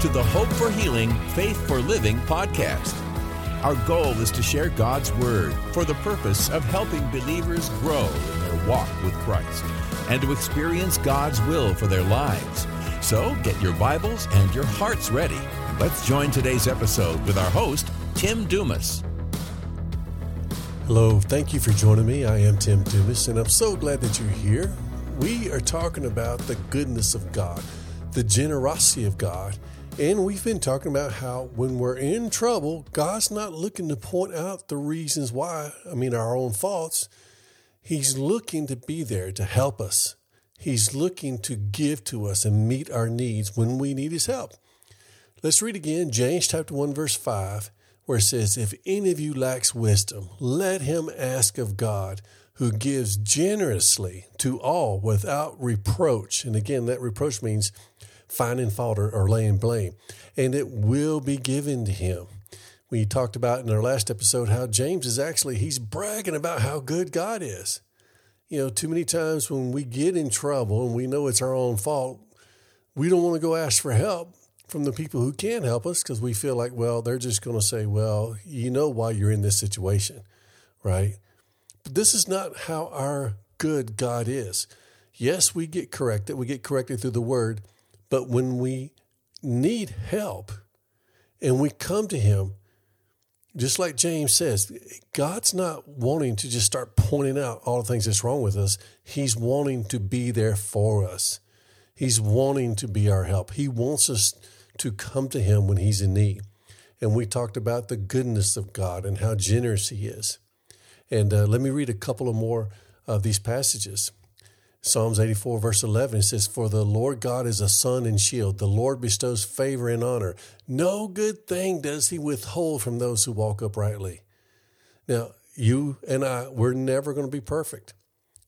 to the Hope for Healing, Faith for Living podcast. Our goal is to share God's Word for the purpose of helping believers grow in their walk with Christ and to experience God's will for their lives. So get your Bibles and your hearts ready. and Let's join today's episode with our host, Tim Dumas. Hello, thank you for joining me. I am Tim Dumas, and I'm so glad that you're here. We are talking about the goodness of God, the generosity of God, and we've been talking about how when we're in trouble, God's not looking to point out the reasons why, I mean, our own faults. He's looking to be there to help us. He's looking to give to us and meet our needs when we need His help. Let's read again James chapter 1, verse 5, where it says, If any of you lacks wisdom, let him ask of God, who gives generously to all without reproach. And again, that reproach means finding fault or, or laying blame, and it will be given to him. We talked about in our last episode how James is actually he's bragging about how good God is. You know, too many times when we get in trouble and we know it's our own fault, we don't want to go ask for help from the people who can help us because we feel like, well, they're just going to say, well, you know why you're in this situation, right? But this is not how our good God is. Yes, we get corrected. We get corrected through the word, but when we need help and we come to Him, just like James says, God's not wanting to just start pointing out all the things that's wrong with us. He's wanting to be there for us. He's wanting to be our help. He wants us to come to Him when He's in need. And we talked about the goodness of God and how generous He is. And uh, let me read a couple of more of these passages. Psalms 84, verse 11, it says, For the Lord God is a sun and shield. The Lord bestows favor and honor. No good thing does he withhold from those who walk uprightly. Now, you and I, we're never going to be perfect.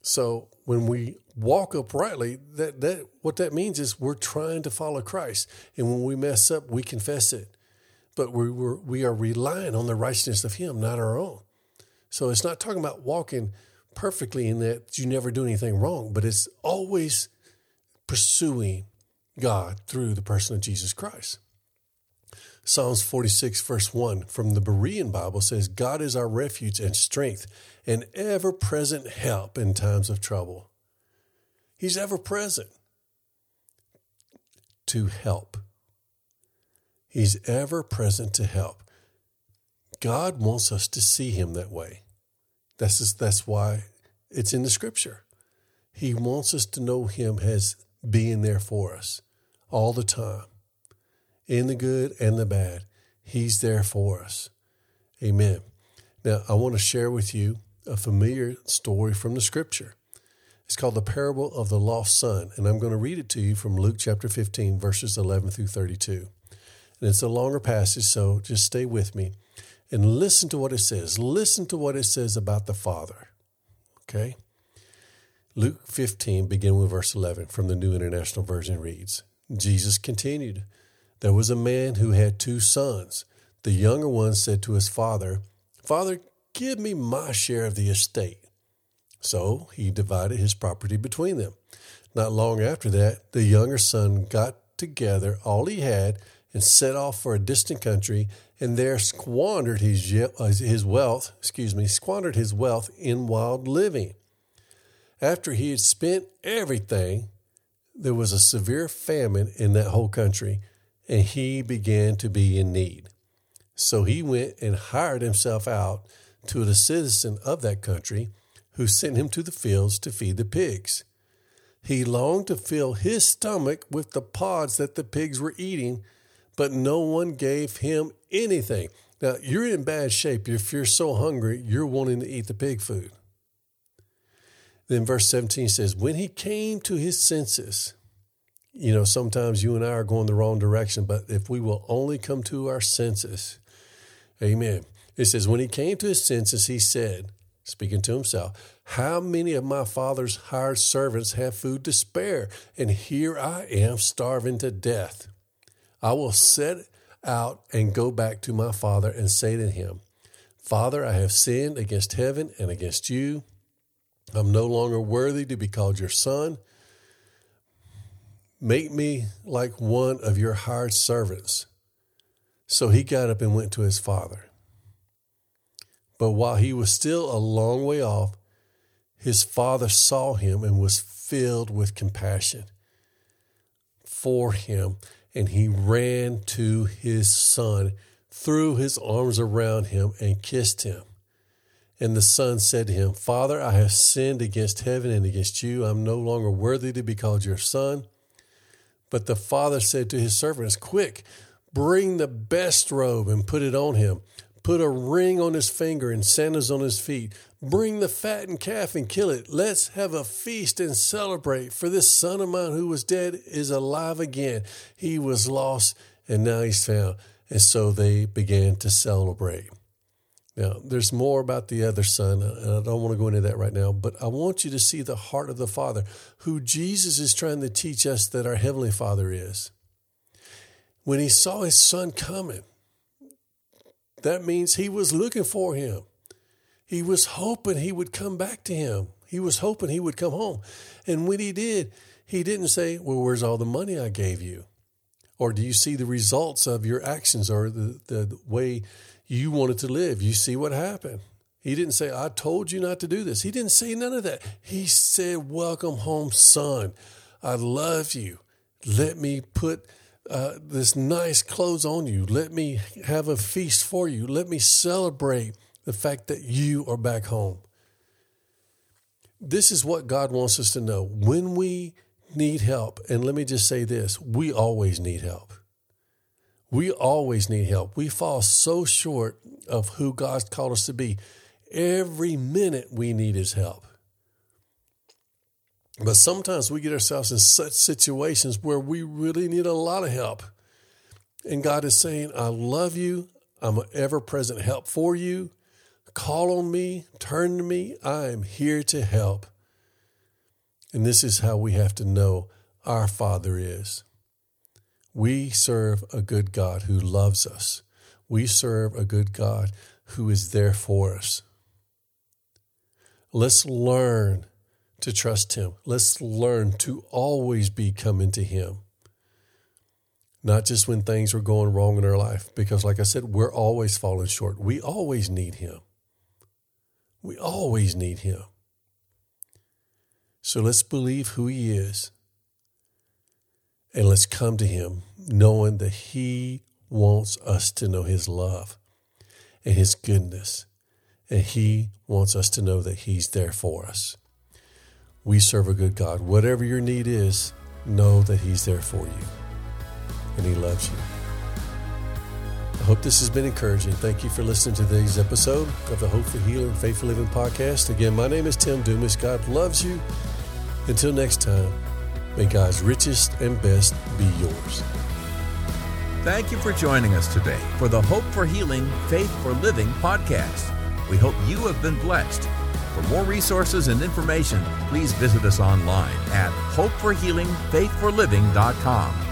So when we walk uprightly, that, that what that means is we're trying to follow Christ. And when we mess up, we confess it. But we, we're, we are relying on the righteousness of Him, not our own. So it's not talking about walking perfectly in that you never do anything wrong, but it's always pursuing God through the person of Jesus Christ. Psalms 46, verse 1 from the Berean Bible says, God is our refuge and strength and ever present help in times of trouble. He's ever present to help. He's ever present to help. God wants us to see Him that way. That's just, that's why it's in the Scripture. He wants us to know Him as being there for us all the time in the good and the bad. He's there for us. Amen. Now, I want to share with you a familiar story from the scripture. It's called the parable of the lost son, and I'm going to read it to you from Luke chapter 15, verses 11 through 32. And it's a longer passage, so just stay with me and listen to what it says. Listen to what it says about the Father. Okay? Luke 15, beginning with verse 11 from the New International Version reads Jesus continued. There was a man who had two sons. The younger one said to his father, Father, give me my share of the estate. So he divided his property between them. Not long after that, the younger son got together all he had and set off for a distant country and there squandered his, his wealth, excuse me, squandered his wealth in wild living. After he had spent everything, there was a severe famine in that whole country and he began to be in need. So he went and hired himself out to a citizen of that country who sent him to the fields to feed the pigs. He longed to fill his stomach with the pods that the pigs were eating, but no one gave him anything. Now, you're in bad shape if you're so hungry, you're wanting to eat the pig food. Then verse 17 says, When he came to his senses, you know, sometimes you and I are going the wrong direction, but if we will only come to our senses, amen. It says, when he came to his senses, he said, speaking to himself, How many of my father's hired servants have food to spare? And here I am starving to death. I will set out and go back to my father and say to him, Father, I have sinned against heaven and against you. I'm no longer worthy to be called your son. Make me like one of your hired servants. So he got up and went to his father. But while he was still a long way off, his father saw him and was filled with compassion for him. And he ran to his son, threw his arms around him, and kissed him. And the son said to him, Father, I have sinned against heaven and against you. I'm no longer worthy to be called your son. But the father said to his servants, Quick, bring the best robe and put it on him. Put a ring on his finger and sandals on his feet. Bring the fattened calf and kill it. Let's have a feast and celebrate. For this son of mine who was dead is alive again. He was lost and now he's found. And so they began to celebrate. Now, there's more about the other son, and I don't want to go into that right now, but I want you to see the heart of the Father, who Jesus is trying to teach us that our Heavenly Father is. When he saw his son coming, that means he was looking for him. He was hoping he would come back to him. He was hoping he would come home. And when he did, he didn't say, Well, where's all the money I gave you? Or do you see the results of your actions or the, the way you wanted to live. You see what happened. He didn't say, I told you not to do this. He didn't say none of that. He said, Welcome home, son. I love you. Let me put uh, this nice clothes on you. Let me have a feast for you. Let me celebrate the fact that you are back home. This is what God wants us to know. When we need help, and let me just say this we always need help. We always need help. We fall so short of who God's called us to be. Every minute we need His help. But sometimes we get ourselves in such situations where we really need a lot of help. And God is saying, I love you. I'm an ever present help for you. Call on me, turn to me. I am here to help. And this is how we have to know our Father is. We serve a good God who loves us. We serve a good God who is there for us. Let's learn to trust Him. Let's learn to always be coming to Him. Not just when things are going wrong in our life, because, like I said, we're always falling short. We always need Him. We always need Him. So let's believe who He is and let's come to Him knowing that He wants us to know His love and His goodness. And He wants us to know that He's there for us. We serve a good God. Whatever your need is, know that He's there for you and He loves you. I hope this has been encouraging. Thank you for listening to today's episode of the Hope for Healing Faith for Living podcast. Again, my name is Tim Dumas. God loves you. Until next time, May God's richest and best be yours. Thank you for joining us today for the Hope for Healing, Faith for Living podcast. We hope you have been blessed. For more resources and information, please visit us online at hopeforhealingfaithforliving.com.